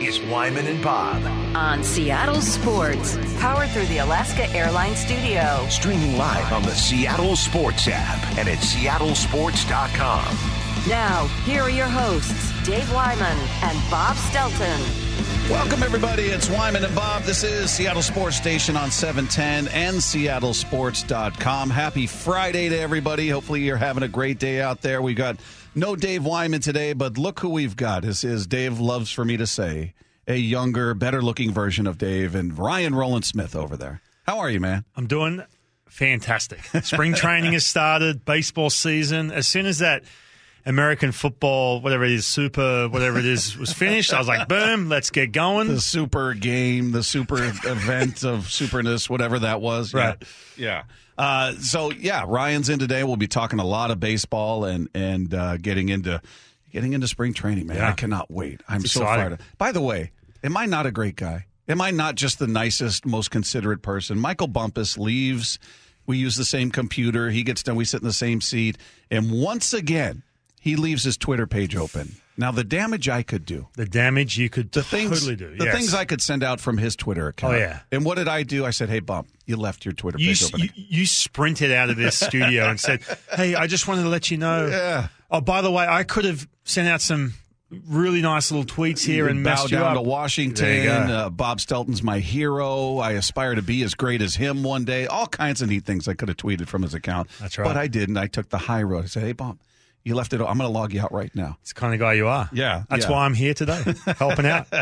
is Wyman and Bob. on Seattle Sports, powered through the Alaska Airlines Studio. Streaming live on the Seattle Sports app and at seattlesports.com. Now, here are your hosts, Dave Wyman and Bob Stelton. Welcome, everybody. It's Wyman and Bob. This is Seattle Sports Station on 710 and seattlesports.com. Happy Friday to everybody. Hopefully, you're having a great day out there. We've got no Dave Wyman today, but look who we've got. This is Dave loves for me to say a younger, better looking version of Dave and Ryan Rowland Smith over there. How are you, man? I'm doing fantastic. Spring training has started, baseball season. As soon as that American football, whatever it is, super, whatever it is, was finished, I was like, boom, let's get going. The super game, the super event of superness, whatever that was. Right. Yeah. yeah. Uh, so yeah, Ryan's in today. We'll be talking a lot of baseball and and uh, getting into getting into spring training. Man, Yeah. I cannot wait. I'm It's so exciting. fired. By the way, am I not a great guy? Am I not just the nicest, most considerate person? Michael Bumpus leaves. We use the same computer. He gets done. We sit in the same seat, and once again, he leaves his Twitter page open. Now, the damage I could do the damage you could the things totally do. the things I could send out from his Twitter account. Oh, yeah. And what did I do? I said, "Hey, bump, you left your Twitter you, page open." you, you sprinted out of this studio and said, "Hey, I just wanted to let you know. Yeah. Oh, by the way, I could have sent out some really nice little tweets here and bow you down to Washington. You. Uh, Bob Stelton's my hero. I aspire to be as great as him one day. All kinds of neat things I could have tweeted from his account. That's right. But I didn't. I took the high road. I said, "Hey, bump, you left it. I'm going to log you out right now." It's the kind of guy you are. Yeah, That's yeah. why I'm here today, helping out.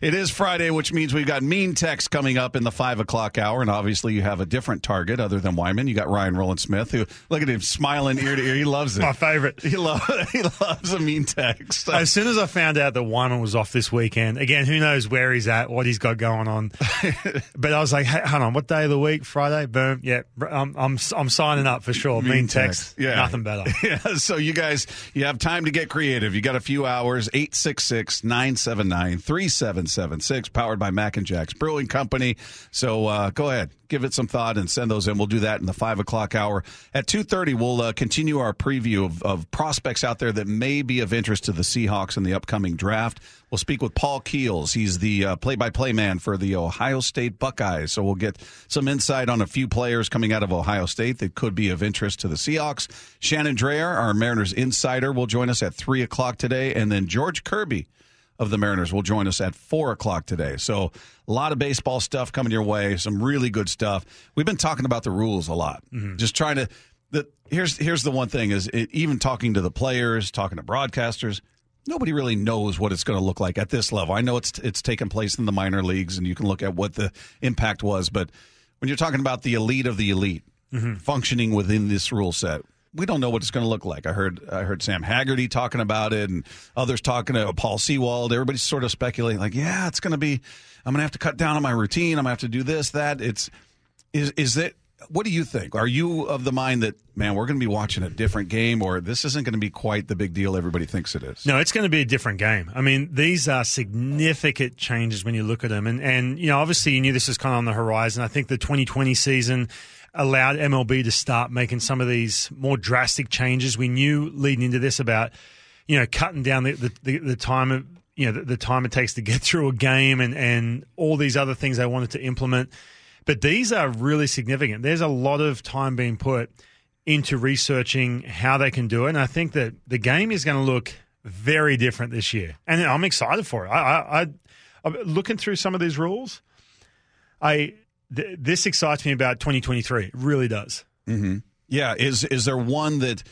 It is Friday, which means we've got mean text coming up in the five o'clock hour, and obviously you have a different target other than Wyman. You got Ryan Rowland Smith, who look at him smiling ear to ear. He loves it. My favorite. He loves he loves a mean text. As soon as I found out that Wyman was off this weekend, again, who knows where he's at, what he's got going on. but I was like, hey, hold on, what day of the week? Friday? Boom. Yeah, I'm, I'm, I'm signing up for sure. Mean, text. Yeah. Nothing better. Yeah, so you guys, you have time to get creative. You got a few hours. 866 979 3776, powered by Mac and Jack's Brewing Company. So uh, go ahead, give it some thought and send those in. We'll do that in the 5 o'clock hour. At 2.30, we'll uh, continue our preview of, of prospects out there that may be of interest to the Seahawks in the upcoming draft. We'll speak with Paul Keels. He's the uh, play-by-play man for the Ohio State Buckeyes. So we'll get some insight on a few players coming out of Ohio State that could be of interest to the Seahawks. Shannon Drayer, our Mariners insider, will join us at 3 o'clock today. And then George Kirby of the Mariners will join us at 4 o'clock today. So a lot of baseball stuff coming your way, some really good stuff. We've been talking about the rules a lot. Just trying to the here's here's the one thing is it, even talking to the players, talking to broadcasters, nobody really knows what it's going to look like at this level. I know it's it's taken place in the minor leagues, and you can look at what the impact was, but when you're talking about the elite of the elite mm-hmm. functioning within this rule set, we don't know what it's going to look like. I heard I heard Sam Haggerty talking about it, and others talking to Paul Sewald. Everybody's sort of speculating, like, yeah, it's going to be. I'm going to have to cut down on my routine. I'm going to have to do this, that. It's is is it. What do you think? Are you of the mind that man, we're going to be watching a different game, or this isn't going to be quite the big deal everybody thinks it is? No, it's going to be a different game. I mean, these are significant changes when you look at them. And, and you know, obviously you knew this was kind of on the horizon. I think the 2020 season allowed MLB to start making some of these more drastic changes. We knew leading into this about, you know, cutting down the, the, the, the time of, you know, the, the time it takes to get through a game and, and all these other things they wanted to implement. But these are really significant. There's a lot of time being put into researching how they can do it. And I think that the game is going to look very different this year. And I'm excited for it. I, I, I, I'm looking through some of these rules. I th- this excites me about 2023. It really does. Mm-hmm. Yeah, is is there one that,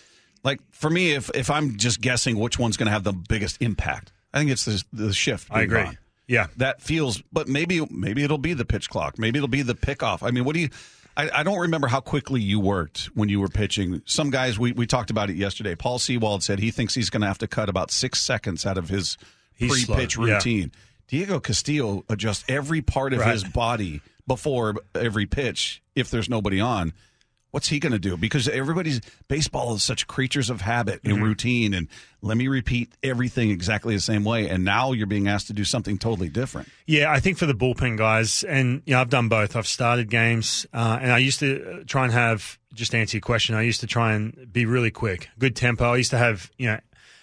like, for me, if if I'm just guessing which one's going to have the biggest impact, I think it's the the shift. I agree. Yeah. that feels. But maybe maybe it'll be the pitch clock. Maybe it'll be the pickoff. I mean, what do you? I, I don't remember how quickly you worked when you were pitching. Some guys we we talked about it yesterday. Paul Sewald said he thinks he's going to have to cut about six seconds out of his He's pre-pitch slow, yeah. routine. Diego Castillo adjusts every part of Right. his body before every pitch if there's nobody on. What's he going to do? Because everybody's baseball is such creatures of habit and Mm-hmm. routine, and let me repeat everything exactly the same way. And now you're being asked to do something totally different. Yeah, I think for the bullpen guys, and you know, I've done both. I've started games, uh, and I used to try and have just to answer your question. I used to try and be really quick, good tempo. I used to have you know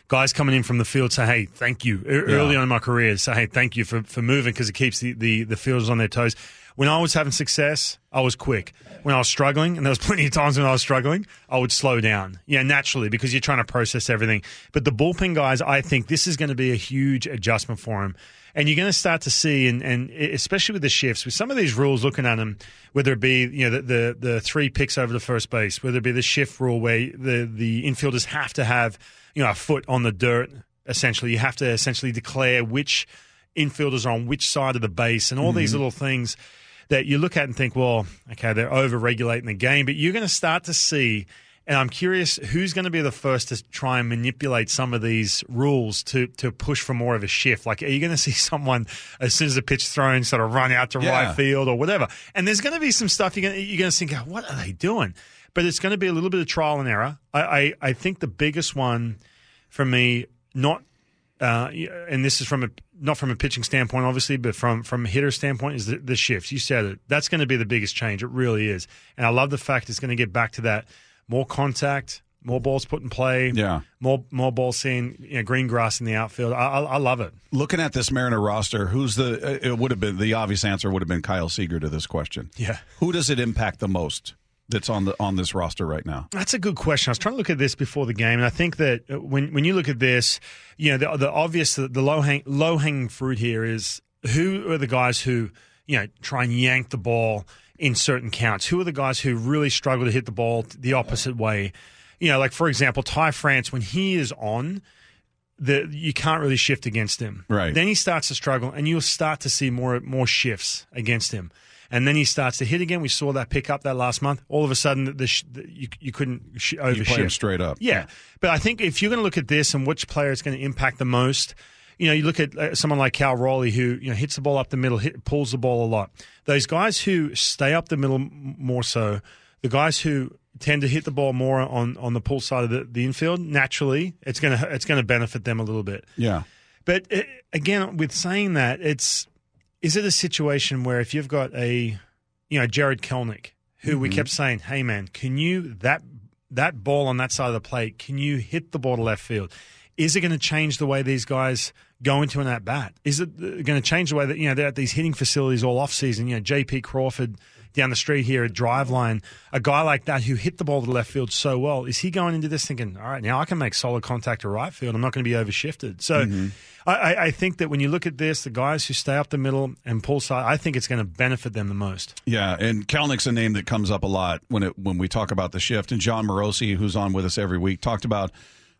guys coming in from the field say, "Hey, thank you." Early on in my career, say, "Hey, thank you for, for moving" because it keeps the, the the fielders on their toes. When I was having success, I was quick. When I was struggling, and there was plenty of times when I was struggling, I would slow down. Yeah, naturally because you're trying to process everything. But the bullpen guys, I think this is going to be a huge adjustment for them. And you're going to start to see, and, and especially with the shifts, with some of these rules, looking at them, whether it be you know the, the, the three picks over the first base, whether it be the shift rule where the the infielders have to have you know a foot on the dirt. Essentially, you have to essentially declare which infielders are on which side of the base, and all Mm-hmm. these little things that you look at and think, well, okay, they're over regulating the game, but you're going to start to see. And I'm curious who's going to be the first to try and manipulate some of these rules to to push for more of a shift. Like, are you going to see someone as soon as the pitch thrown sort of run out to Yeah. right field or whatever? And there's going to be some stuff you're going to, you're going to think, "Oh, what are they doing? But it's going to be a little bit of trial and error. I I, I think the biggest one for me, not uh, and this is from a not from a pitching standpoint, obviously, but from from a hitter standpoint, is the, the shifts. You said it. That's going to be the biggest change. It really is, and I love the fact it's going to get back to that more contact, more balls put in play, Yeah. more more balls seeing you know, green grass in the outfield. I, I, I love it. Looking at this Mariner roster, who's the? It would have been the obvious answer would have been Kyle Seager to this question. Yeah. Who does it impact the most? That's on the on this roster right now. That's a good question. I was trying to look at this before the game, and I think that uh, when when you look at this, you know, the, the obvious, the low hang, low hanging fruit here is who are the guys who you know try and yank the ball in certain counts. Who are the guys who really struggle to hit the ball the opposite way? You know, like for example, Ty France when he is on. The, you can't really shift against him. Right. Then he starts to struggle, and you'll start to see more more shifts against him. And then he starts to hit again. We saw that pick up that last month. All of a sudden, the, sh- the you, you couldn't sh- overshift. You play him straight up. Yeah, but I think if you're going to look at this and which player is going to impact the most, you know, you look at uh, someone like Cal Raleigh who you know hits the ball up the middle, hit, pulls the ball a lot. Those guys who stay up the middle m- more so, the guys who tend to hit the ball more on, on the pull side of the, the infield, naturally, it's going to it's going to benefit them a little bit. Yeah. But uh, again, with saying that, it's is it a situation where if you've got a you know Jarred Kelenic, who we mm-hmm. kept saying, "Hey man, can you that that ball on that side of the plate? Can you hit the ball to left field?" Is it going to change the way these guys go into an at bat? Is it uh, going to change the way that you know they're at these hitting facilities all off season? You know, J.P. Crawford down the street here at Driveline, a guy like that who hit the ball to left field so well, is he going into this thinking, all right, now I can make solid contact to right field. I'm not going to be overshifted. So mm-hmm. I, I- I think that when you look at this, the guys who stay up the middle and pull side, I think it's going to benefit them the most. Yeah, and Kelenic's a name that comes up a lot when it when we talk about the shift. And Jon Morosi, who's on with us every week, talked about,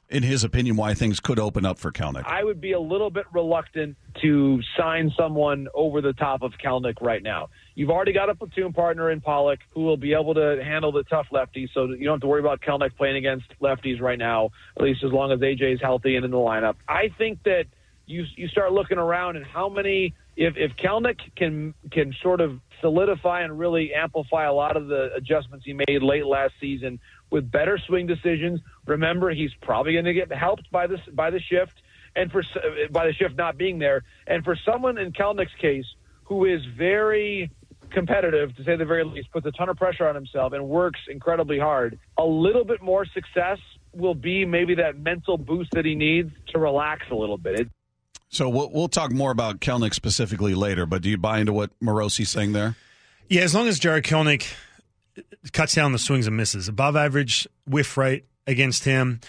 in his opinion, why things could open up for Kelenic. I would be a little bit reluctant to sign someone over the top of Kelenic right now. You've already got a platoon partner in Pollock who will be able to handle the tough lefties, so you don't have to worry about Kelenic playing against lefties right now, at least as long as AJ is healthy and in the lineup. I think that you you start looking around and how many if if Kelenic can can sort of solidify and really amplify a lot of the adjustments he made late last season with better swing decisions. Remember, he's probably going to get helped by this by the shift and for by the shift not being there. And for someone in Kelenic's case who is very competitive, to say the very least, puts a ton of pressure on himself and works incredibly hard, a little bit more success will be maybe that mental boost that he needs to relax a little bit. It, So we'll, we'll talk more about Kelenic specifically later. But do you buy into what Morosi's saying there? Yeah, as long as Jarred Kelenic cuts down the swings and misses, above average whiff rate against him,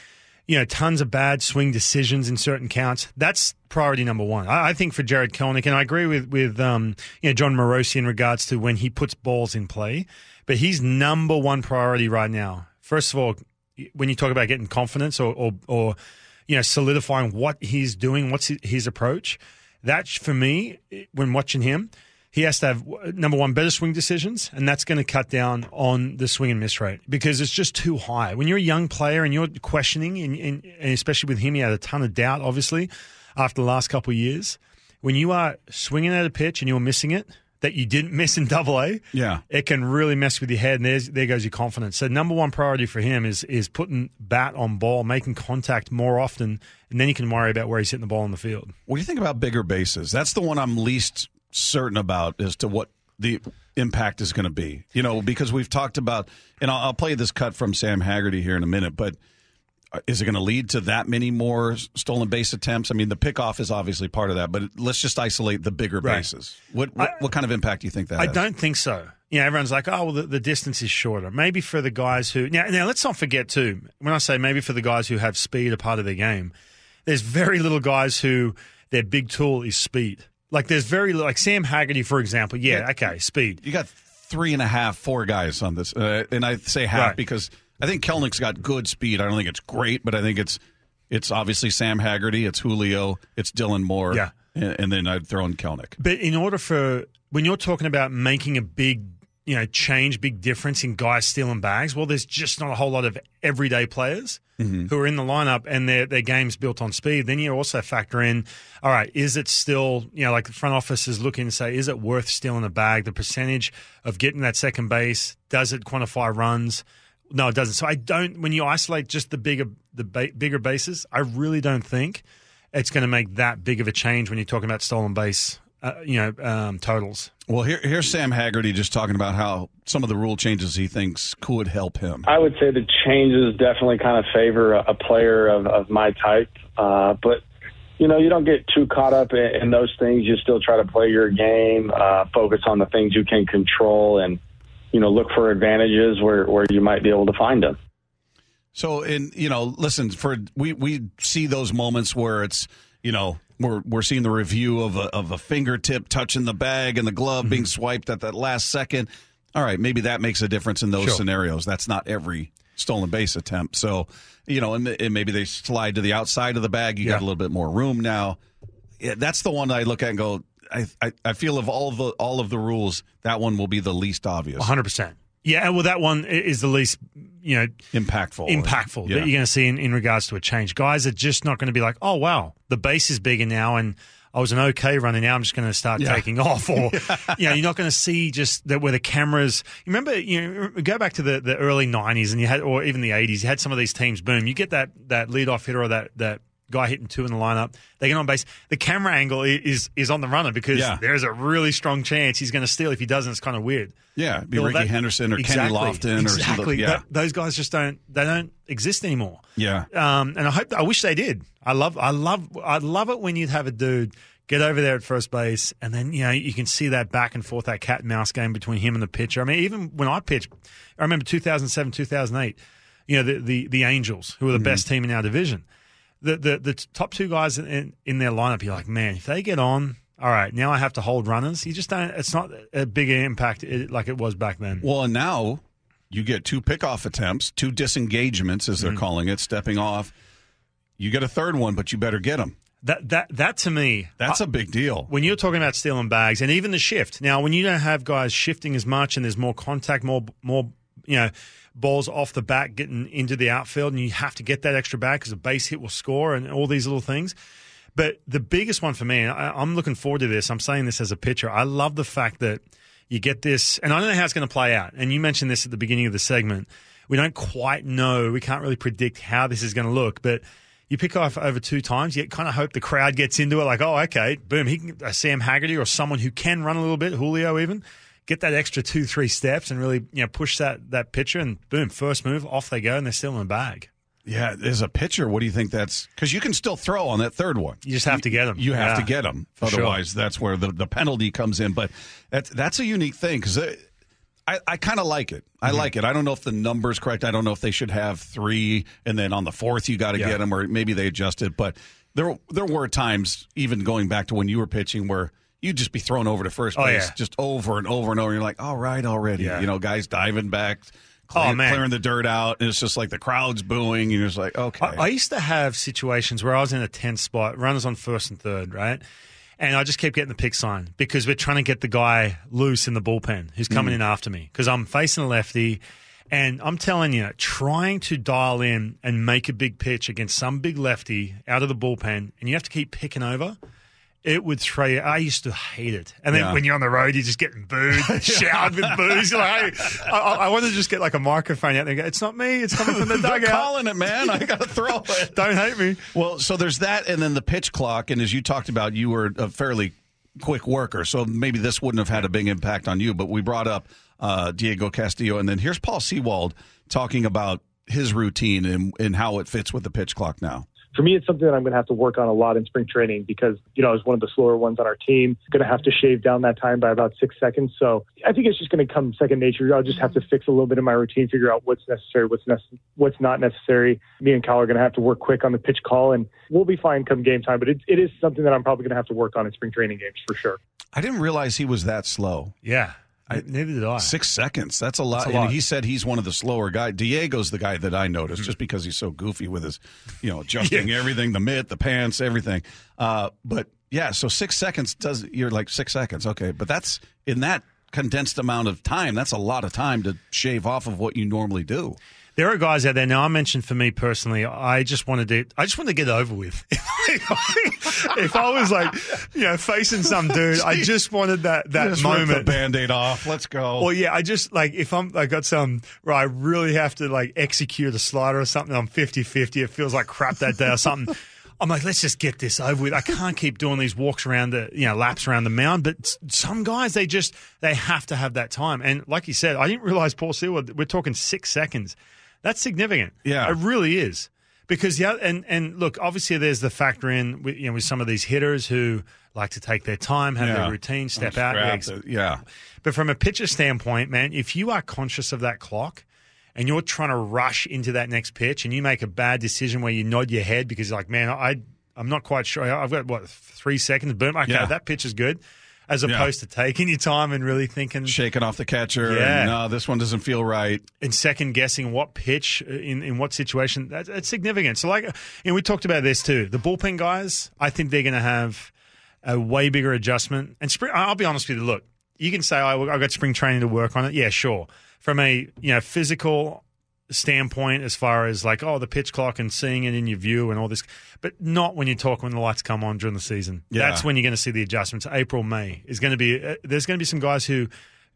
you know, tons of bad swing decisions in certain counts. That's priority number one. I, I think for Jarred Kelenic, and I agree with with um, you know Jon Morosi in regards to when he puts balls in play, but he's number one priority right now. First of all, when you talk about getting confidence or or, or you know solidifying what he's doing, what's his, approach, that for me, when watching him, he has to have number one better swing decisions, and that's going to cut down on the swing and miss rate because it's just too high. When you're a young player and you're questioning, and, and, and especially with him, he had a ton of doubt, obviously, after the last couple of years. When you are swinging at a pitch and you're missing it that you didn't miss in Double A, Yeah. it can really mess with your head, and there's, there goes your confidence. So number one priority for him is is putting bat on ball, making contact more often, and then you can worry about where he's hitting the ball on the field. What do you think about bigger bases? That's the one I'm least certain about as to what the impact is going to be. You know, because we've talked about, and I'll, I'll play this cut from Sam Haggerty here in a minute, but uh, is it going to lead to that many more stolen base attempts? I mean, the pickoff is obviously part of that, but let's just isolate the bigger Right. bases. What what, I- what kind of impact do you think that I has? don't think so. You know, everyone's like, oh, well, the, the distance is shorter. Maybe for the guys who now, now let's not forget too. When I say maybe for the guys who have speed a part of their game, there's very little guys who their big tool is speed. Like there's very little, like Sam Haggerty, for example. Yeah, okay, speed. You got three and a half, four guys on this, uh, and I say half Right. because I think Kelenic's got good speed. I don't think it's great, but I think it's it's obviously Sam Haggerty, it's Julio, it's Dylan Moore, Yeah. and, and then I'd throw in Kelenic. But in order for when you're talking about making a big, you know, change, big difference in guys stealing bags, well, there's just not a whole lot of everyday players mm-hmm. who are in the lineup and their their game's built on speed. Then you also factor in, all right, is it still, you know, like the front office is looking to say, is it worth stealing a bag? The percentage of getting that second base, does it quantify runs? No, it doesn't. So I don't. When you isolate just the bigger the ba- bigger bases, I really don't think it's going to make that big of a change when you're talking about stolen base, uh, you know, um, totals. Well, here, here's Sam Haggerty just talking about how some of the rule changes he thinks could help him. I would say the changes definitely kind of favor a, a player of, of my type. Uh, but, you know, you don't get too caught up in, in those things. You still try to play your game, uh, focus on the things you can control, and, you know, look for advantages where, where you might be able to find them. So, in you know, listen for we we see those moments where it's you know we're we're seeing the review of a of a fingertip touching the bag and the glove being swiped at that last second. All right, maybe that makes a difference in those Sure. scenarios. That's not every stolen base attempt. So, you know, and, and maybe they slide to the outside of the bag. You Yeah. got a little bit more room now. Yeah, that's the one I look at and go. I, I I feel of all of the all of the rules, that one will be the least obvious, 100%. Yeah, well, that one is the least, you know, impactful, impactful Yeah. that you're going to see in, in regards to a change. Guys are just not going to be like, oh, wow, the base is bigger now and I was an okay runner. Now I'm just going to start Yeah. taking off. Or, you know, you're not going to see just that where the cameras. Remember, you know, go back to the, the early 90s and you had, or even the 80s, you had some of these teams, boom, you get that, that leadoff hitter or that, that, Guy hitting two in the lineup. They get on base. The camera angle is is on the runner because Yeah. there's a really strong chance he's going to steal. If he doesn't, it's kind of weird. Yeah, it'd be Well, Ricky that- Henderson or exactly, Kenny Lofton or exactly. something. Yeah, Th- those guys just don't they don't exist anymore. yeah. Um, and I hope I wish they did. I love I love I love it when you'd have a dude get over there at first base and then you know you can see that back and forth that cat and mouse game between him and the pitcher. I mean even when I pitched, I remember 2007 2008. You know the the, the Angels who were the Mm-hmm. best team in our division. The the the top two guys in in their lineup. You're like man if they get on. All right, now I have to hold runners. You just don't. It's not a big impact like it was back then. Well, and now you get two pickoff attempts, two disengagements, as they're Mm-hmm. calling it, stepping off. You get a third one, but you better get them. That that that to me, That's a big deal. when you're talking about stealing bags and even the shift. Now, when you don't have guys shifting as much and there's more contact, more more you know balls off the bat getting into the outfield, and you have to get that extra bag because a base hit will score and all these little things. But the biggest one for me, I, I'm looking forward to this. I'm saying this as a pitcher. I love the fact that you get this, and I don't know how it's going to play out. And you mentioned this at the beginning of the segment. We don't quite know. We can't really predict how this is going to look, but you pick off over two times. You kind of hope the crowd gets into it, like, oh, okay, boom, he can, uh, Sam Haggerty or someone who can run a little bit, Julio even, get that extra two, three steps and really, you know, push that that pitcher, and boom, first move, off they go, and they're still in the bag. Yeah, as a pitcher, what do you think that's? Because you can still throw on that third one. You just have to get them. You have Yeah. to get them. For sure. Otherwise, that's where the, the penalty comes in. But that's that's a unique thing because I, I kind of like it. I Mm-hmm. like it. I don't know if the number's correct. I don't know if they should have three, and then on the fourth you got to Yeah. get them, or maybe they adjusted. But there there were times, even going back to when you were pitching, where you'd just be thrown over to first Oh, base yeah. just over and over and over. You're like, all right, already. Yeah. You know, guys diving back. Oh, clear- man. clearing the dirt out, and it's just like the crowd's booing, and you're just like, okay, I, I used to have situations where I was in a 10 spot, runners on first and third, right? And I just kept getting the pick sign because we're trying to get the guy loose in the bullpen who's coming Mm. in after me because I'm facing a lefty. And I'm telling you, trying to dial in and make a big pitch against some big lefty out of the bullpen, and you have to keep picking over. It would throw you. I used to hate it. And then Yeah. when you're on the road, you're just getting booed, showered with booze. You're like, hey, I, I, want to just get like a microphone out there. and go, It's not me. It's coming from the They're dugout. calling it, man. I got to throw it. Don't hate me. Well, so there's that, and then the pitch clock. And as you talked about, you were a fairly quick worker, so maybe this wouldn't have had a big impact on you. But we brought up uh, Diego Castillo, and then here's Paul Sewald talking about his routine and, and how it fits with the pitch clock now? For me, it's something that I'm going to have to work on a lot in spring training because, you know, I was one of the slower ones on our team. Going to have to shave down that time by about six seconds. So I think it's just going to come second nature. I'll just have to fix a little bit of my routine, figure out what's necessary, what's nece- what's not necessary. Me and Kyle are going to have to work quick on the pitch call, and we'll be fine come game time. But it, it is something that I'm probably going to have to work on in spring training games for sure. I didn't realize he was that slow. Yeah. I, Neither did I. Six seconds. That's a lot. That's a lot. And he said he's one of the slower guys. Diego's the guy that I noticed just because he's so goofy with his, you know, adjusting everything, the mitt, the pants, everything. Uh, but yeah, so six seconds does, you're like six seconds. Okay. But that's in that condensed amount of time. That's a lot of time to shave off of what you normally do. There are guys out there now. I mentioned for me personally, I just wanted to, I just wanted to get over with. if I was like, you know, facing some dude, I just wanted that that Just rip moment. the band-aid off. Let's go. Well, yeah, I just like if I'm I got some where I really have to like execute a slider or something. I'm 50-50. It feels like crap that day or something. I'm like, let's just get this over with. I can't keep doing these walks around the, you know, laps around the mound. But some guys, they just, they have to have that time. And like you said, I didn't realize Paul Seward, we're talking six seconds. That's significant. Yeah. It really is. Because, yeah, and, and look, obviously there's the factor in, with, you know, with some of these hitters who like to take their time, have Yeah. their routine, step out. Yeah, yeah. but from a pitcher standpoint, man, if you are conscious of that clock and you're trying to rush into that next pitch and you make a bad decision where you nod your head because you're like, man, I I'm not quite sure. I've got what three seconds. Boom. Okay, Yeah. that pitch is good. As Yeah. opposed to taking your time and really thinking Shaking off the catcher. Yeah. And, no, this one doesn't feel right. and second guessing what pitch uh, in, in what situation. That's, that's significant. So, like, and we talked about this too. The bullpen guys, I think they're going to have a way bigger adjustment. And spring, I'll be honest with you. Look, you can say, oh, I've got spring training to work on it. Yeah, sure. From a you know physical standpoint, as far as like, oh, the pitch clock and seeing it in your view and all this, but not when you talk when the lights come on during the season. Yeah. That's when you're going to see the adjustments. April, May is going to be. Uh, there's going to be some guys who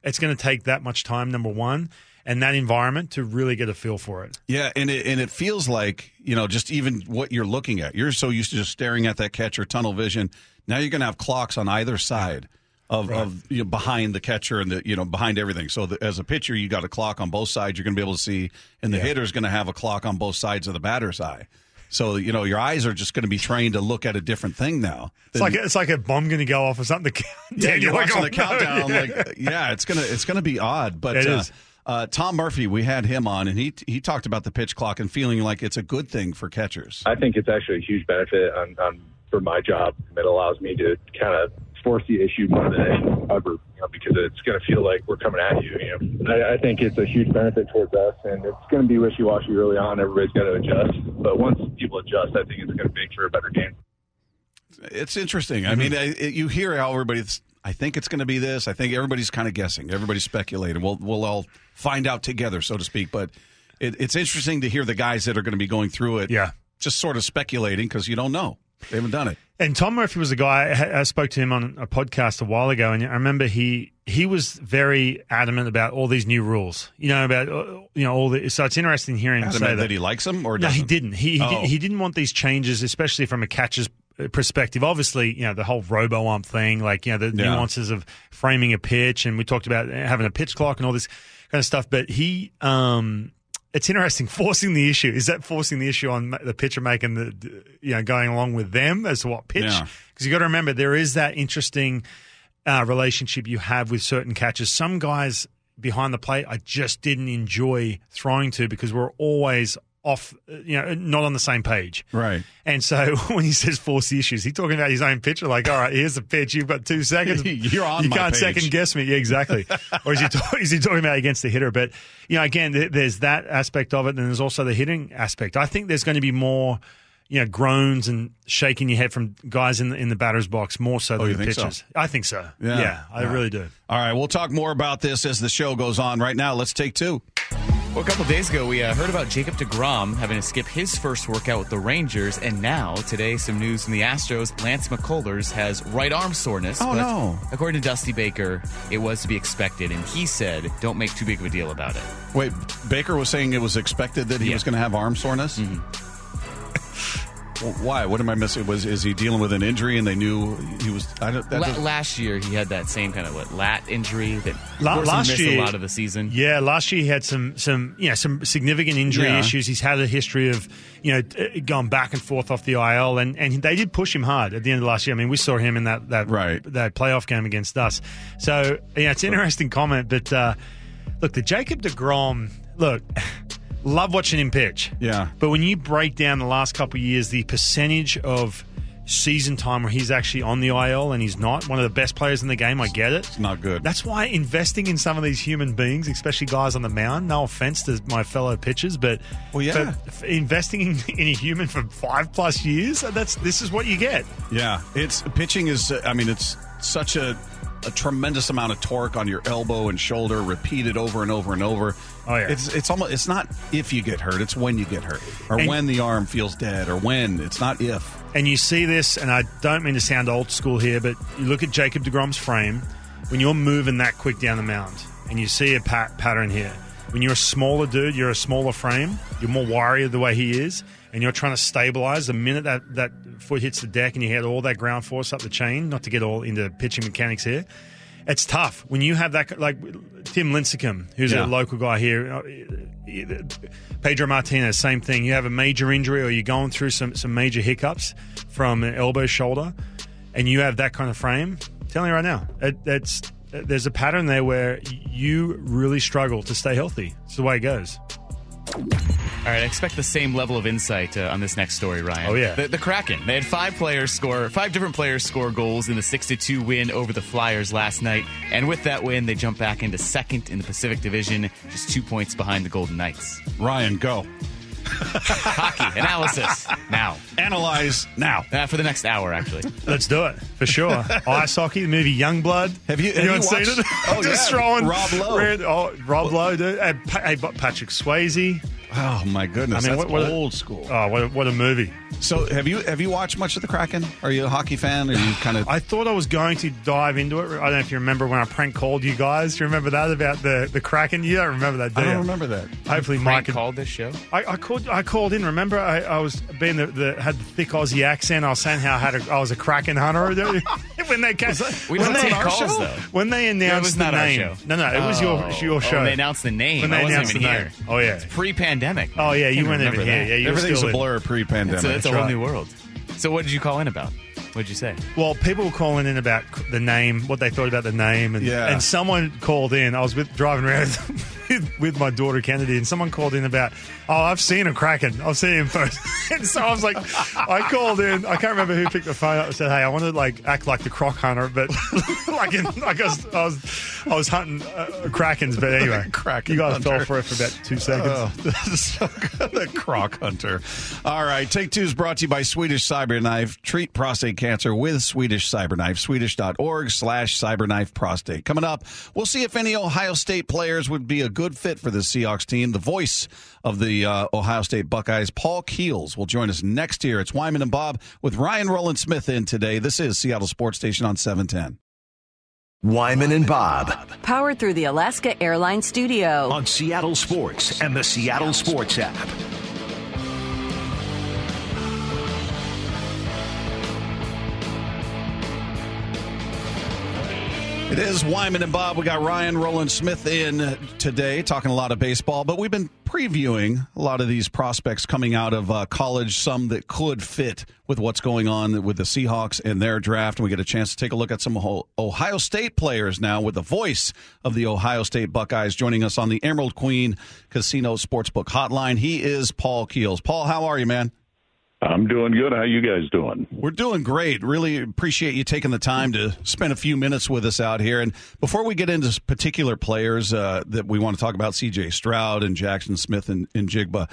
it's going to take that much time. Number one. And that environment to really get a feel for it. Yeah, and it and it feels like you know just even what you're looking at. You're so used to just staring at that catcher, tunnel vision. Now you're going to have clocks on either side of, of you know, behind the catcher and the you know behind everything. So the, as a pitcher, you got a clock on both sides. You're going to be able to see, and the hitter's going to have a clock on both sides of the batter's eye. So you know your eyes are just going to be trained to look at a different thing now. It's like it's like a bomb going to go off or something. Yeah, you're like, watching oh, the countdown. no. Like, yeah, it's gonna it's gonna be odd, but It uh, is. Uh, Tom Murphy, we had him on, and he he talked about the pitch clock and feeling like it's a good thing for catchers. I think it's actually a huge benefit on, on for my job. It allows me to kind of force the issue more than any ever, you know, because it's going to feel like we're coming at you. You know, I, I think it's a huge benefit towards us, and it's going to be wishy-washy early on. Everybody's got to adjust, but once people adjust, I think it's going to make for a better game. It's interesting. Mm-hmm. I mean, I, it, you hear how everybody's. I think it's going to be this. I think everybody's kind of guessing. Everybody's speculating. We'll we'll all find out together, so to speak. But it, it's interesting to hear the guys that are going to be going through it. Yeah. just sort of speculating because you don't know. They haven't done it. And Tom Murphy was a guy. I spoke to him on a podcast a while ago, and I remember he he was very adamant about all these new rules. You know about uh, you know all the. So it's interesting hearing him say that. that he likes them or no, he didn't. He he, Oh. did, didn't want these changes, especially from a catcher's perspective. Obviously, you know the whole robo ump thing, like you know the Yeah. nuances of framing a pitch, and we talked about having a pitch clock and all this kind of stuff. But he. um it's interesting forcing the issue. Is that forcing the issue on the pitcher making the, you know, going along with them as to what pitch? Yeah. Because you got to remember there is that interesting uh, relationship you have with certain catchers. Some guys behind the plate, I just didn't enjoy throwing to because we're always off, uh, you know, not on the same page. Right. And so when he says force the issues, he's talking about his own pitcher. Like, all right, here's the pitch. You've got two seconds. You're on You can't page. second guess me. Yeah, exactly. or is he, ta- is he talking about against the hitter? But, you know, again, th- there's that aspect of it. And there's also the hitting aspect. I think there's going to be more, you know, groans and shaking your head from guys in the, in the batter's box more so than Oh, you the think so? pitchers. I think so. Yeah. Yeah, I Yeah. really do. All right, we'll talk more about this as the show goes on. Right now, let's take two. Well, a couple days ago, we uh, heard about Jacob DeGrom having to skip his first workout with the Rangers, and now today, some news from the Astros. Lance McCullers has right arm soreness. Oh, but no. According to Dusty Baker, it was to be expected, and he said, "Don't make too big of a deal about it." Wait, Baker was saying it was expected that he Yeah. was going to have arm soreness. Well, why? What am I missing? Was is he dealing with an injury and they knew he was? I don't. That La- last year he had that same kind of what lat injury that La- forced him to last miss year- a lot of the season. Yeah, last year he had some some you know some significant injury Yeah. issues. He's had a history of you know t- going back and forth off the IL, and, and they did push him hard at the end of last year. I mean, we saw him in that that Right. that playoff game against us. So yeah, it's an interesting comment, but uh, look, the Jacob Degrom look. Love watching him pitch. Yeah. But when you break down the last couple of years, the percentage of season time where he's actually on the IL and he's not one of the best players in the game, I get it. It's not good. That's why investing in some of these human beings, especially guys on the mound, no offense to my fellow pitchers, but Well, yeah. investing in, in a human for five plus years, that's this is what you get. Yeah, it's pitching is. I mean, it's such a a tremendous amount of torque on your elbow and shoulder, repeated over and over and over. Oh, yeah. it's it's almost it's not if you get hurt, it's when you get hurt, or And- when the arm feels dead, or when. It's not if. And you see this, and I don't mean to sound old school here, but you look at Jacob DeGrom's frame, when you're moving that quick down the mound, and you see a pat- pattern here. When you're a smaller dude, you're a smaller frame, you're more warrior the way he is, and you're trying to stabilize the minute that, that foot hits the deck and you had all that ground force up the chain, not to get all into pitching mechanics here. It's tough when you have that, like Tim Lincecum, who's Yeah. a local guy here. uh, Pedro Martinez, same thing. You have a major injury or you're going through some, some major hiccups from an elbow, shoulder, and you have that kind of frame. I'm telling you right now, it, it's there's a pattern there where you really struggle to stay healthy. It's the way it goes. All right, I expect the same level of insight uh, on this next story, Ryan. Oh, yeah. the, the Kraken. They had five players score, five different players score goals in the six to two win over the Flyers last night, and with that win, they jump back into second in the Pacific Division, just two points behind the Golden Knights. Ryan, go Hockey analysis now analyze now. uh, for the next hour, actually. Let's do it for sure. Ice hockey, the movie Youngblood. Have you- have Anyone you seen watched- it? Oh, Just yeah. throwing Rob Lowe. red- oh, Rob Lowe, dude. And Pa- hey, Patrick Swayze. Oh my goodness, I mean, that's what- what a- old school. Oh, what a, what a movie! so have you have you watched much of the Kraken? Are you a hockey fan? Or you kind of? I thought I was going to dive into it. I don't know if you remember when I prank called you guys. Do you remember that about the, the Kraken? You don't remember that, do I don't remember that. Hopefully, Mike Mike could- called this show. I, I called. I called in. Remember, I, I was being the, the had the thick Aussie accent. I was saying how I had a, I was a Kraken hunter. when they came, We when don't they take calls, though. when they announced was the not our name. show. No, no, it was your Oh. your show. Oh, they announced the name. When they I wasn't announced even the here. name. Oh yeah. It's pre-pandemic. Oh yeah, you Can't weren't even remember here. Yeah, you were Everything's still a in. blur pre-pandemic. So it's a whole new world. So what did you call in about? What did you say? Well, people were calling in about the name, what they thought about the name, and Yeah. and someone called in. I was with driving around with, with my daughter Kennedy, and someone called in about, oh, I've seen a kraken. I've seen him first. and so I was like, I called in. I can't remember who picked the phone up and said, hey, I want to like act like the croc hunter, but like, in, like I was, I was, I was hunting uh, krakens. But anyway, Kraken you guys hunter. fell for it for about two seconds. Oh, so good. The Croc Hunter. All right. Take Two is brought to you by Swedish Cyberknife. Treat prostate cancer with Swedish Cyberknife. Swedish.org slash cyberknife prostate. Coming up, we'll see if any Ohio State players would be a good fit for the Seahawks team. The voice of the uh, Ohio State Buckeyes, Paul Keels, will join us next year. It's Wyman and Bob with Ryan Rowland Smith in today. This is Seattle Sports Station on 710. Wyman and Bob Powered through the Alaska Airlines Studio. on Seattle Sports and the Seattle Sports app. It is Wyman and Bob. We got Ryan Rowland Smith in today, talking a lot of baseball, but we've been previewing a lot of these prospects coming out of uh, college, some that could fit with what's going on with the Seahawks and their draft. And we get a chance to take a look at some Ohio- Ohio State players now with the voice of the Ohio State Buckeyes joining us on the Emerald Queen Casino Sportsbook Hotline. He is Paul Keels. Paul, how are you, man? I'm doing good. How you guys doing? We're doing great. Really appreciate you taking the time to spend a few minutes with us out here. And before we get into particular players uh, that we want to talk about, C.J. Stroud and Jackson Smith and, and Jigba,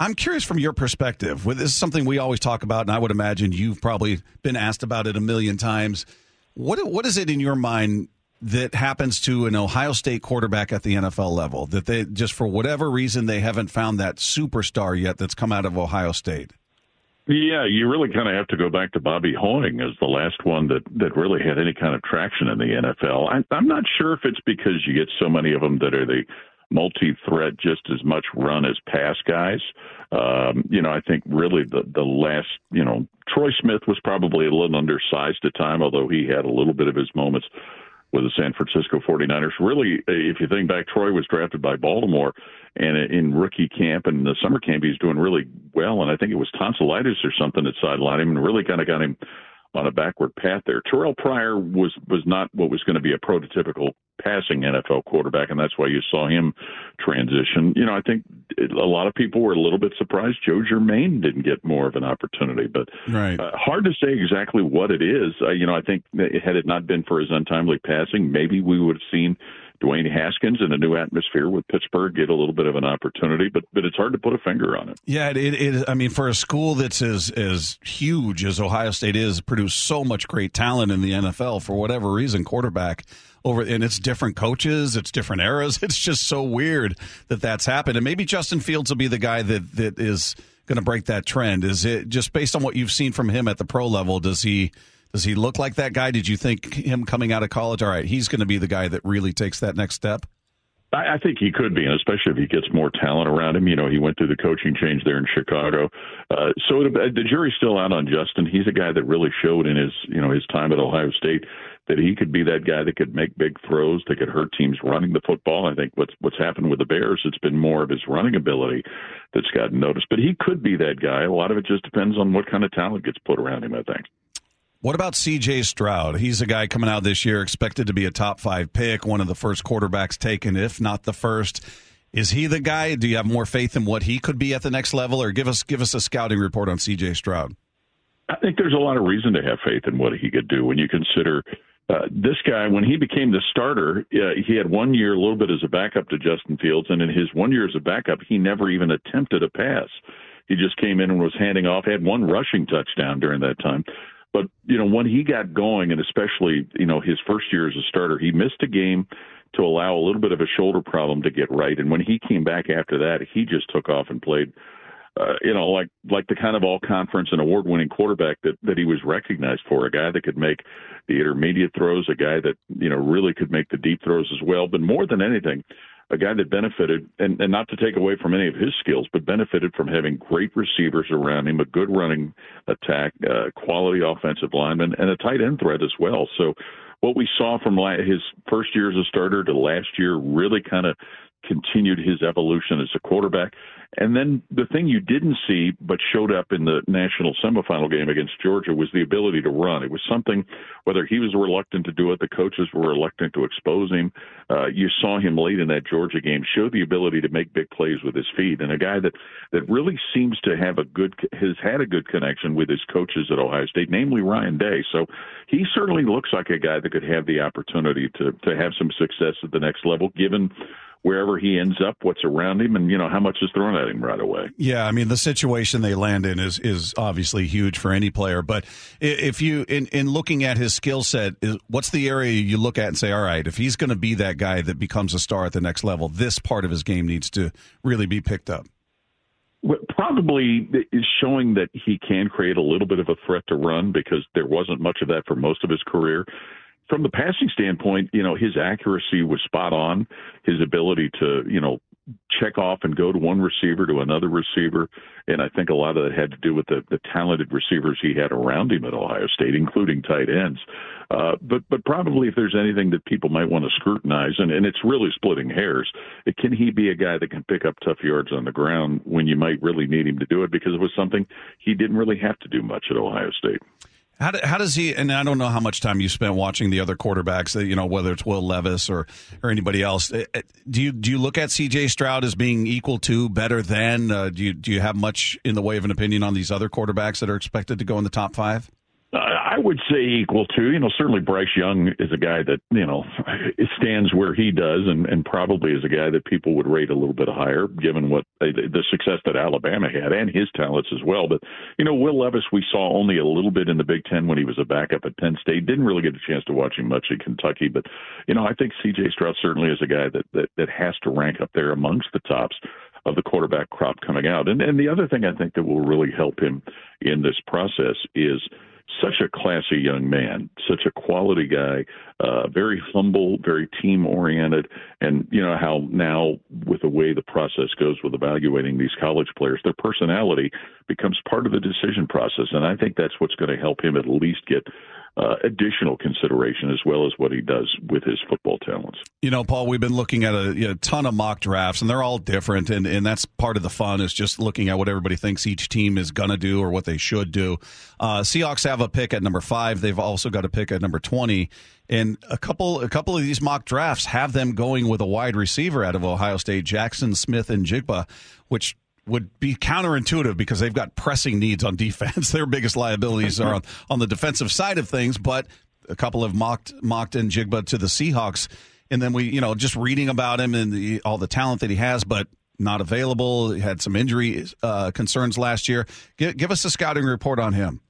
I'm curious from your perspective. With this is something we always talk about, and I would imagine you've probably been asked about it a million times. What what is it in your mind that happens to an Ohio State quarterback at the NFL level that they just for whatever reason they haven't found that superstar yet that's come out of Ohio State? Yeah, you really kind of have to go back to Bobby Hoying as the last one that that really had any kind of traction in the NFL. I, I'm not sure if it's because you get so many of them that are the multi-threat, just as much run as pass guys. Um, you know, I think really the the last, you know, Troy Smith was probably a little undersized at time, although he had a little bit of his moments with the San Francisco 49ers. Really, if you think back, Troy was drafted by Baltimore, and in rookie camp and the summer camp, he's doing really well. And I think it was tonsillitis or something that sidelined him and really kind of got him on a backward path there. Terrell Pryor was was not what was going to be a prototypical passing NFL quarterback, and that's why you saw him transition. You know, I think a lot of people were a little bit surprised Joe Germaine didn't get more of an opportunity, but right. uh, hard to say exactly what it is. Uh, you know, I think had it not been for his untimely passing, maybe we would have seen Dwayne Haskins in a new atmosphere with Pittsburgh get a little bit of an opportunity, but but it's hard to put a finger on it. Yeah, it, it I mean, for a school that's as as huge as Ohio State is, produced so much great talent in the NFL for whatever reason, quarterback over, and it's different coaches, it's different eras. It's just so weird that that's happened, and maybe Justin Fields will be the guy that that is going to break that trend. Is it just based on what you've seen from him at the pro level? Does he? Does he look like that guy? Did you think him coming out of college? All right, he's going to be the guy that really takes that next step. I, think he could be, and especially if he gets more talent around him. You know, he went through the coaching change there in Chicago, uh, so it, the jury's still out on Justin. He's a guy that really showed in his you know his time at Ohio State that he could be that guy that could make big throws, that could hurt teams running the football. I think what's what's happened with the Bears, it's been more of his running ability that's gotten noticed. But he could be that guy. A lot of it just depends on what kind of talent gets put around him. I think. What about CJ Stroud? He's a guy coming out this year, expected to be a top five pick, one of the first quarterbacks taken, if not the first. Is he the guy? Do you have more faith in what he could be at the next level, or give us give us a scouting report on CJ Stroud? I think there's a lot of reason to have faith in what he could do when you consider uh, this guy, when he became the starter, uh, he had one year a little bit as a backup to Justin Fields, and in his one year as a backup, he never even attempted a pass. He just came in and was handing off, had one rushing touchdown during that time. But you know, when he got going, and especially you know his first year as a starter, he missed a game to allow a little bit of a shoulder problem to get right. And when he came back after that, he just took off and played. Uh, you know, like like the kind of all conference and award winning quarterback that that he was recognized for, a guy that could make the intermediate throws, a guy that you know really could make the deep throws as well. But more than anything, a guy that benefited, and, and not to take away from any of his skills, but benefited from having great receivers around him, a good running attack, uh, quality offensive lineman, and a tight end threat as well. So, what we saw from his first year as a starter to last year really kind of continued his evolution as a quarterback. And then the thing you didn't see but showed up in the national semifinal game against Georgia was the ability to run. It was something, whether he was reluctant to do it, the coaches were reluctant to expose him. Uh, you saw him late in that Georgia game show the ability to make big plays with his feet, and a guy that that really seems to have a good has had a good connection with his coaches at Ohio State, namely Ryan Day. So he certainly looks like a guy that could have the opportunity to to have some success at the next level, given wherever he ends up, what's around him, and you know how much is thrown at him right away. Yeah, I mean the situation they land in is is obviously huge for any player. But if you in in looking at his skill set, what's the area you look at and say, all right, if he's going to be that guy that becomes a star at the next level, this part of his game needs to really be picked up. Probably is showing that he can create a little bit of a threat to run because there wasn't much of that for most of his career from the passing standpoint, you know, his accuracy was spot on. His ability to, you know, check off and go to one receiver to another receiver, and I think a lot of that had to do with the, the talented receivers he had around him at Ohio State, including tight ends. Uh, but but probably if there's anything that people might want to scrutinize, and, and it's really splitting hairs, it, can he be a guy that can pick up tough yards on the ground when you might really need him to do it because it was something he didn't really have to do much at Ohio State. How, do, how does he? And I don't know how much time you spent watching the other quarterbacks. Uh, you know, whether it's Will Levis or or anybody else. Uh, uh, do you do you look at C.J. Stroud as being equal to, better than? Uh, do you do you have much in the way of an opinion on these other quarterbacks that are expected to go in the top five? I would say equal to. You know, certainly Bryce Young is a guy that you know stands where he does, and, and probably is a guy that people would rate a little bit higher, given what the success that Alabama had and his talents as well. But you know, Will Levis, we saw only a little bit in the Big Ten when he was a backup at Penn State. Didn't really get a chance to watch him much at Kentucky, but you know, I think C.J. Stroud certainly is a guy that that, that has to rank up there amongst the tops of the quarterback crop coming out. And and the other thing I think that will really help him in this process is such a classy young man, such a quality guy, uh, very humble, very team oriented, and you know how now with the way the process goes with evaluating these college players, their personality becomes part of the decision process, and I think that's what's going to help him at least get uh, additional consideration as well as what he does with his football talents. You know, Paul, we've been looking at a you know, ton of mock drafts, and they're all different, and, and that's part of the fun is just looking at what everybody thinks each team is going to do or what they should do. Uh, Seahawks have a pick at number five. They've also got a pick at number twenty, and a couple a couple of these mock drafts have them going with a wide receiver out of Ohio State, Jaxon Smith-Njigba, which would be counterintuitive because they've got pressing needs on defense. Their biggest liabilities are on, on the defensive side of things, but a couple have mocked mocked Njigba to the Seahawks. And then we, you know, just reading about him and the, all the talent that he has, but not available. He had some injury uh, concerns last year. Give, give us a scouting report on him.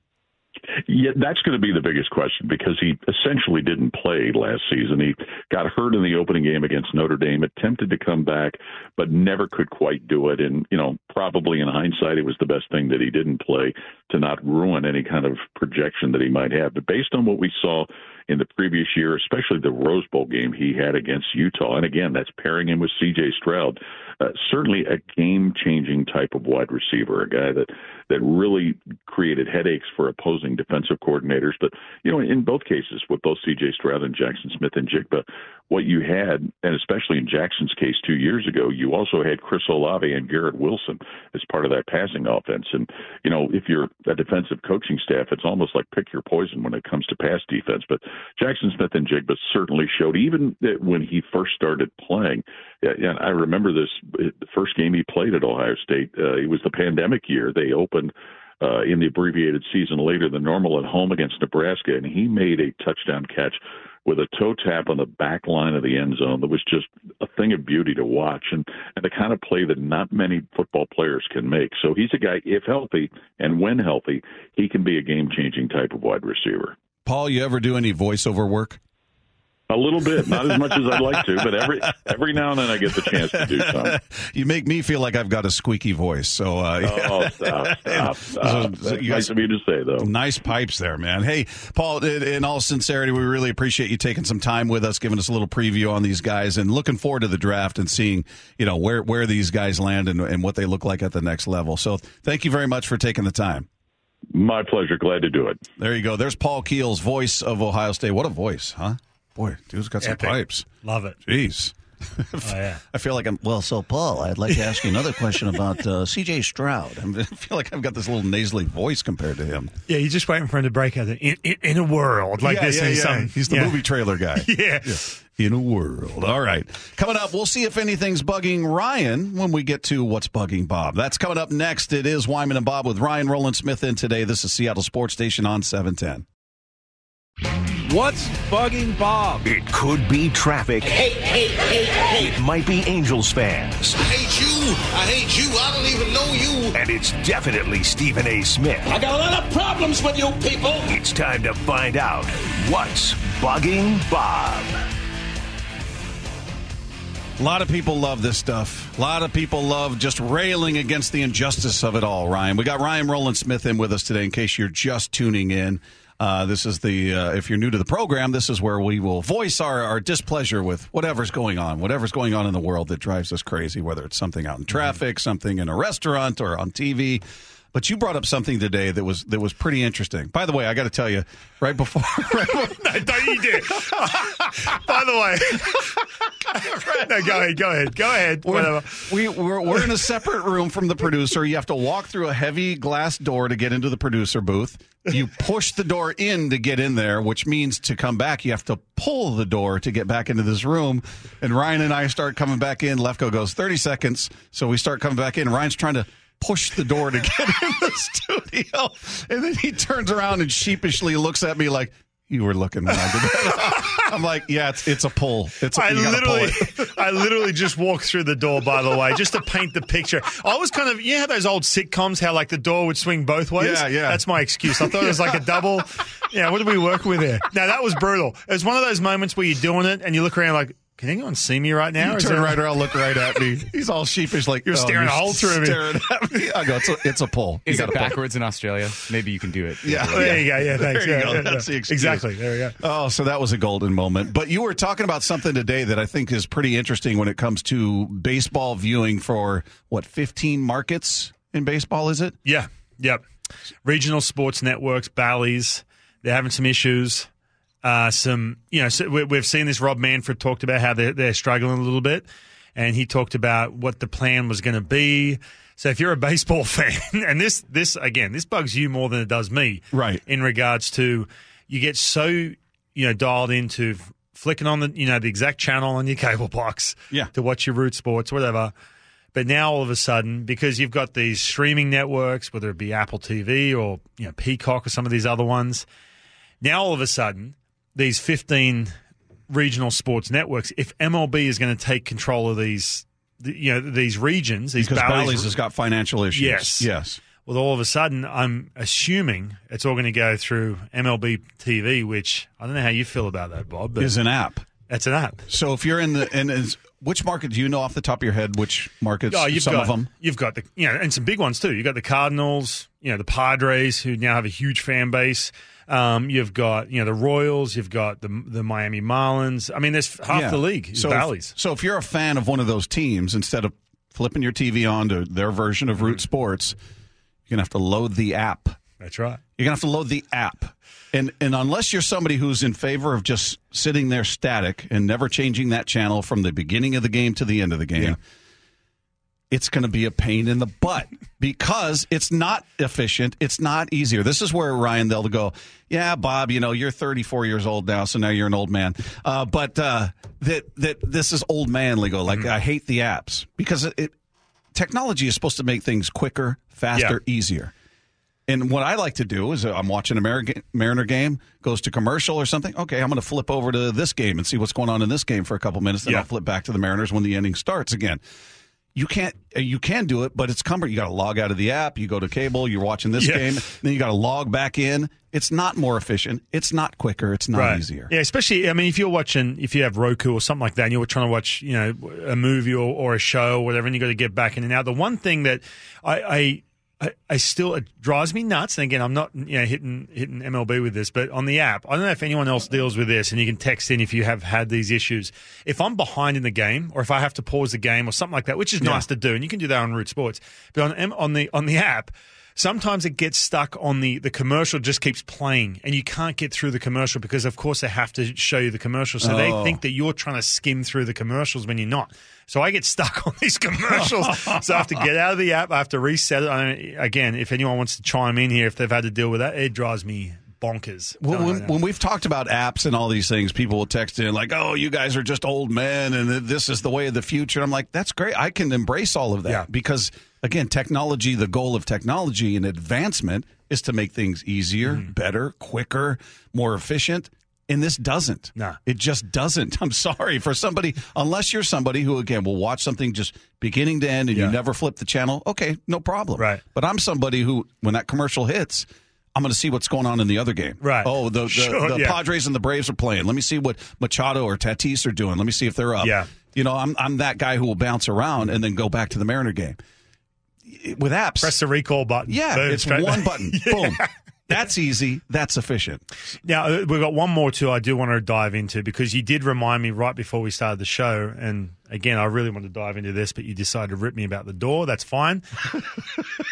Yeah, that's going to be the biggest question because he essentially didn't play last season. He got hurt in the opening game against Notre Dame, attempted to come back, but never could quite do it. And, you know, probably in hindsight, it was the best thing that he didn't play to not ruin any kind of projection that he might have. But based on what we saw in the previous year, especially the Rose Bowl game he had against Utah. And again, that's pairing him with C.J. Stroud. Uh, certainly a game-changing type of wide receiver, a guy that that really created headaches for opposing defensive coordinators. But you know, in both cases, with both C.J. Stroud and Jaxon Smith-Njigba, what you had, and especially in Jaxon's case two years ago, you also had Chris Olave and Garrett Wilson as part of that passing offense. And, you know, if you're a defensive coaching staff, it's almost like pick your poison when it comes to pass defense. But Jaxon Smith-Njigba certainly showed, even when he first started playing. And I remember this the first game he played at Ohio State. Uh, it was the pandemic year. They opened uh, in the abbreviated season later than normal at home against Nebraska, and he made a touchdown catch with a toe tap on the back line of the end zone that was just a thing of beauty to watch and, and the kind of play that not many football players can make. So he's a guy, if healthy and when healthy, he can be a game changing type of wide receiver. Paul, you ever do any voiceover work? A little bit, not as much as I'd like to, but every every now and then I get the chance to do some. You make me feel like I've got a squeaky voice. So, uh, oh, stop, stop, stop. So, you guys, nice of you to say, though. Nice pipes there, man. Hey, Paul. In all sincerity, we really appreciate you taking some time with us, giving us a little preview on these guys, and looking forward to the draft and seeing, you know, where where these guys land and, and what they look like at the next level. So, thank you very much for taking the time. My pleasure. Glad to do it. There you go. There's Paul Keels, voice of Ohio State. What a voice, huh? Boy, dude's got some pipes. Love it. Jeez. Oh, yeah. I feel like I'm. Well, so Paul, I'd like to ask you another question about uh, C.J. Stroud. I feel like I've got this little nasally voice compared to him. Yeah, you're just waiting for him to break out the, in, in, in a world like yeah, this. Yeah, yeah. some- He's the yeah. movie trailer guy. Yeah. In a world. All right. Coming up, we'll see if anything's bugging Ryan when we get to what's bugging Bob. That's coming up next. It is Wyman and Bob with Ryan Rowland Smith in today. This is Seattle Sports Station on 710. What's bugging Bob? It could be traffic. Hey, hey, hey, hey. It might be Angels fans. I hate you. I hate you. I don't even know you. And it's definitely Stephen A. Smith. I got a lot of problems with you people. It's time to find out what's bugging Bob. A lot of people love this stuff. A lot of people love just railing against the injustice of it all, Ryan. We got Ryan Rowland Smith in with us today in case you're just tuning in. Uh, this is the, uh, if you're new to the program, this is where we will voice our, our displeasure with whatever's going on, whatever's going on in the world that drives us crazy, whether it's something out in traffic, something in a restaurant, or on TV. But you brought up something today that was that was pretty interesting. By the way, I got to tell you, right before, right before no, don't you dare. By the way, no, go ahead, go ahead, go ahead. We're, we, we're, we're in a separate room from the producer. You have to walk through a heavy glass door to get into the producer booth. You push the door in to get in there, which means to come back, you have to pull the door to get back into this room. And Ryan and I start coming back in. Lefko goes 30 seconds. So we start coming back in. Ryan's trying to push the door to get in the studio. And then he turns around and sheepishly looks at me like, you were looking when I did that. I'm like, yeah, it's it's a pull. It's a, I pull literally, it. I literally just walked through the door. By the way, just to paint the picture. I was kind of, you know, how those old sitcoms, how like the door would swing both ways. Yeah, yeah. That's my excuse. I thought it was like a double. Yeah, what did we work with there? Now that was brutal. It was one of those moments where you're doing it and you look around like, can anyone see me right now? You turn there- right around, look right at me. He's all sheepish, like You're oh, staring all through me. Staring at me. I go, it's a, it's a pull. You Is it gotta pull. backwards in Australia? Maybe you can do it. Yeah. There you go. Yeah, thanks. There you Yeah, go. yeah, That's yeah. the excuse. Exactly. There we go. Oh, so that was a golden moment. But you were talking about something today that I think is pretty interesting when it comes to baseball viewing for what 15 markets in baseball is it? Yeah. Yep. Regional sports networks, Bally's, they're having some issues. Uh, some, you know, so we, we've seen this. Rob Manfred talked about how they're, they're struggling a little bit, and he talked about what the plan was going to be. So if you're a baseball fan, and this, this again, this bugs you more than it does me, Right. In regards to you get so you know dialed into flicking on the you know the exact channel on your cable box, Yeah. to watch your root sports, whatever. But now all of a sudden, because you've got these streaming networks, whether it be Apple TV or you know Peacock or some of these other ones, now all of a sudden these 15 regional sports networks, if MLB is going to take control of these, you know, these regions, these Because Bally's- Bally's has got financial issues. Yes. Yes. well, all of a sudden, I'm assuming it's all going to go through MLB TV, which I don't know how you feel about that, Bob. But Is an app. that's an app. So if you're in the and is, which market do you know off the top of your head? Which markets? Oh, you've some got of them. you've got the you know, and some big ones too. You've got the Cardinals, you know, the Padres, who now have a huge fan base. Um, you've got you know the Royals. You've got the the Miami Marlins. I mean, there's half Yeah. the league So if, so if you're a fan of one of those teams, instead of flipping your TV on to their version of Mm-hmm. Root Sports, you're gonna have to load the app. That's right. You're gonna have to load the app. And and unless you're somebody who's in favor of just sitting there static and never changing that channel from the beginning of the game to the end of the game, Yeah. It's going to be a pain in the butt because it's not efficient. It's not easier. This is where Ryan they'll go, yeah, Bob, you know you're 34 years old now, so now you're an old man. Uh, but uh, that that this is old man legal. Like I hate the apps because it, it technology is supposed to make things quicker, faster, easier. And what I like to do is uh, I'm watching a Mariner game, goes to commercial or something. Okay, I'm going to flip over to this game and see what's going on in this game for a couple minutes. Then Yeah. I'll flip back to the Mariners when the inning starts again. You can't, uh, you can do it, but it's cumbersome. You got to log out of the app. You go to cable. You're watching this Yeah. game. Then you got to log back in. It's not more efficient. It's not quicker. It's not easier. Yeah, especially I mean, if you're watching, if you have Roku or something like that, and you're trying to watch, you know, a movie or, or a show or whatever, and you got to get back in and out. The one thing that I, I I, I still it drives me nuts. And again, I'm not you know hitting hitting MLB with this, but on the app, I don't know if anyone else deals with this, and you can text in if you have had these issues. If I'm behind in the game, or if I have to pause the game or something like that, which is nice to do, and you can do that on Root Sports, but on on the on the app. Sometimes it gets stuck on the the commercial just keeps playing and you can't get through the commercial because of course they have to show you the commercial so they Oh. think that you're trying to skim through the commercials when you're not. So I get stuck on these commercials. so I have to get out of the app. I have to reset it. I mean, again, if anyone wants to chime in here, if they've had to deal with that, it drives me bonkers. Well, when, when we've talked about apps and all these things, people will text in like, "Oh, you guys are just old men, and this is the way of the future." I'm like, "That's great. I can embrace all of that Yeah. because, again, technology. The goal of technology and advancement is to make things easier, Mm-hmm. better, quicker, more efficient." And this doesn't. Nah. It just doesn't. I'm sorry for somebody, unless you're somebody who, again, will watch something just beginning to end and Yeah. you never flip the channel. Okay, no problem. Right. But I'm somebody who, when that commercial hits, I'm going to see what's going on in the other game. Right. Oh, the, the, Sure, the yeah. Padres and the Braves are playing. Let me see what Machado or Tatis are doing. Let me see if they're up. Yeah. You know, I'm I'm that guy who will bounce around and then go back to the Mariner game. With apps, press the recall button. yeah, Boom, it's one back. button. Boom. That's easy. That's efficient. Now uh, we've got one more too. I do want to dive into because you did remind me right before we started the show, and again, I really want to dive into this, but you decided to rip me about the door. That's fine.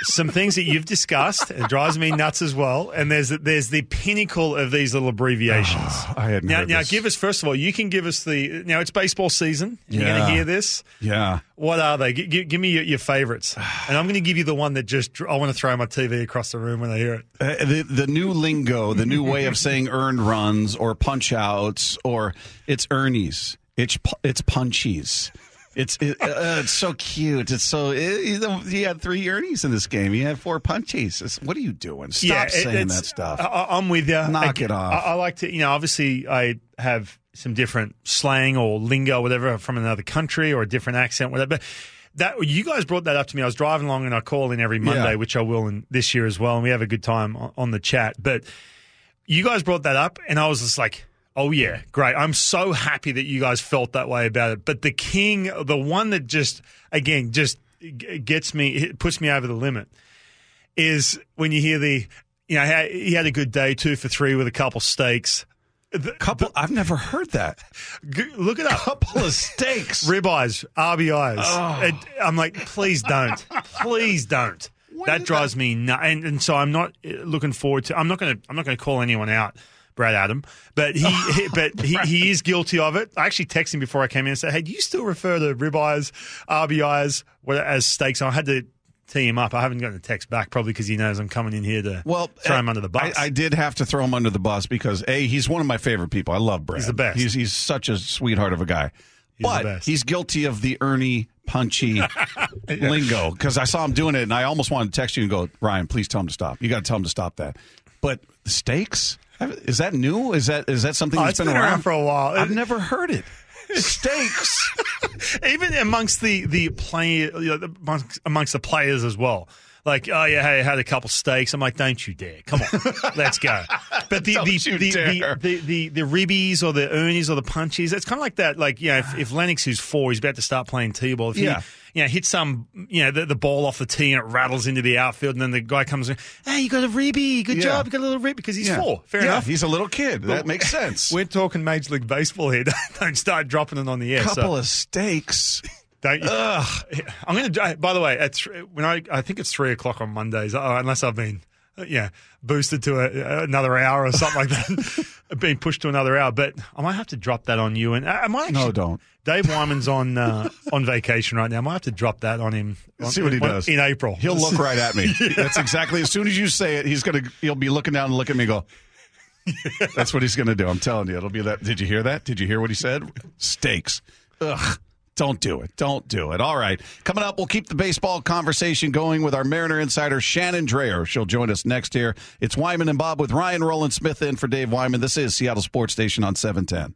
Some things that you've discussed it drives me nuts as well. And there's there's the pinnacle of these little abbreviations. I hadn't now, now give us first of all. You can give us the now. It's baseball season. You're going to hear this. Yeah. What are they? G- g- give me your, your favorites, and I'm going to give you the one that just I want to throw my TV across the room when I hear it. Uh, the the new lingo, the new way of saying earned runs or punch outs or it's Ernie's, it's it's punchies. It's it, uh, it's so cute. It's so it, he had three Ernie's in this game. He had four punchies. It's, what are you doing? Stop it- saying that stuff. I, I- I'm with you. Knock it off. I, I like to, you know, obviously I have some different slang or lingo, whatever, from another country or a different accent, whatever. But that you guys brought that up to me. I was driving along and I call in every Monday, Yeah. which I will in this year as well, and we have a good time on, on the chat. But you guys brought that up, and I was just like. Oh yeah, great. I'm so happy that you guys felt that way about it. But the king, the one that just again just gets me, it puts me over the limit, is when you hear the, you know, he had a good day two for three with a couple steaks. The- Couple. I've never heard that. Look it up. Couple of steaks. Ribeyes, RBIs. Oh. And I'm like, please don't, please don't. that drives me nuts. And, and so I'm not uh, looking forward to. I'm not going to. I'm not going to call anyone out, Brad Adam. But he, he but he, he is guilty of it. I actually texted him before I came in and said, "Hey, do you still refer to ribeyes, RBIs what- as steaks?" And I had to tee him up. I haven't gotten a text back, probably because he knows I'm coming in here to Well, throw him eh, under the bus. I, I did have to throw him under the bus because a he's one of my favorite people. I love Brad. He's the best. He's he's such a sweetheart of a guy. He's the but best. he's guilty of the Ernie punchy lingo because I saw him doing it and I almost wanted to text you and go, Ryan, please tell him to stop. You got to tell him to stop that. But the steaks is that new? Is that is that something Oh, that's it's been around for a while. I've never heard it. Steaks. even amongst the the play amongst, amongst the players as well. Like, oh yeah, hey, I had a couple steaks. I'm like, don't you dare! Come on, let's go. But the the, the, the, the the the ribbies or the ernies or the punchies, it's kind of like that. Like, you know, if, if Lennox, who's four, he's about to start playing t-ball. If Yeah. he, you know, hit some, you know, the, the ball off the tee and it rattles into the outfield, and then the guy comes in, hey, you got a ribby, good Yeah. job, you got a little rib because he's Yeah. four. Fair yeah, enough. He's a little kid. That makes sense. We're talking Major League Baseball here. Don't start dropping it on the air. so- couple of steaks. Don't you? I'm going to. By the way, at th- when I I think it's three o'clock on Mondays, uh, unless I've been uh, yeah boosted to a, another hour or something like that, being pushed to another hour. But I might have to drop that on you. And uh, I might actually, No, don't. Dave Wyman's on uh, on vacation right now. I might have to drop that on him. on- See what he in- does in April. He'll look right at me. That's exactly as soon as you say it, he's gonna. He'll be looking down and look at me. and Go. That's what he's gonna do. I'm telling you, it'll be that. Did you hear that? Did you hear what he said? Steaks. Ugh. Don't do it. Don't do it. All right. Coming up, we'll keep the baseball conversation going with our Mariner insider, Shannon Drayer. She'll join us next here. It's Wyman and Bob with Ryan Rowland Smith in for Dave Wyman. This is Seattle Sports Station on 710.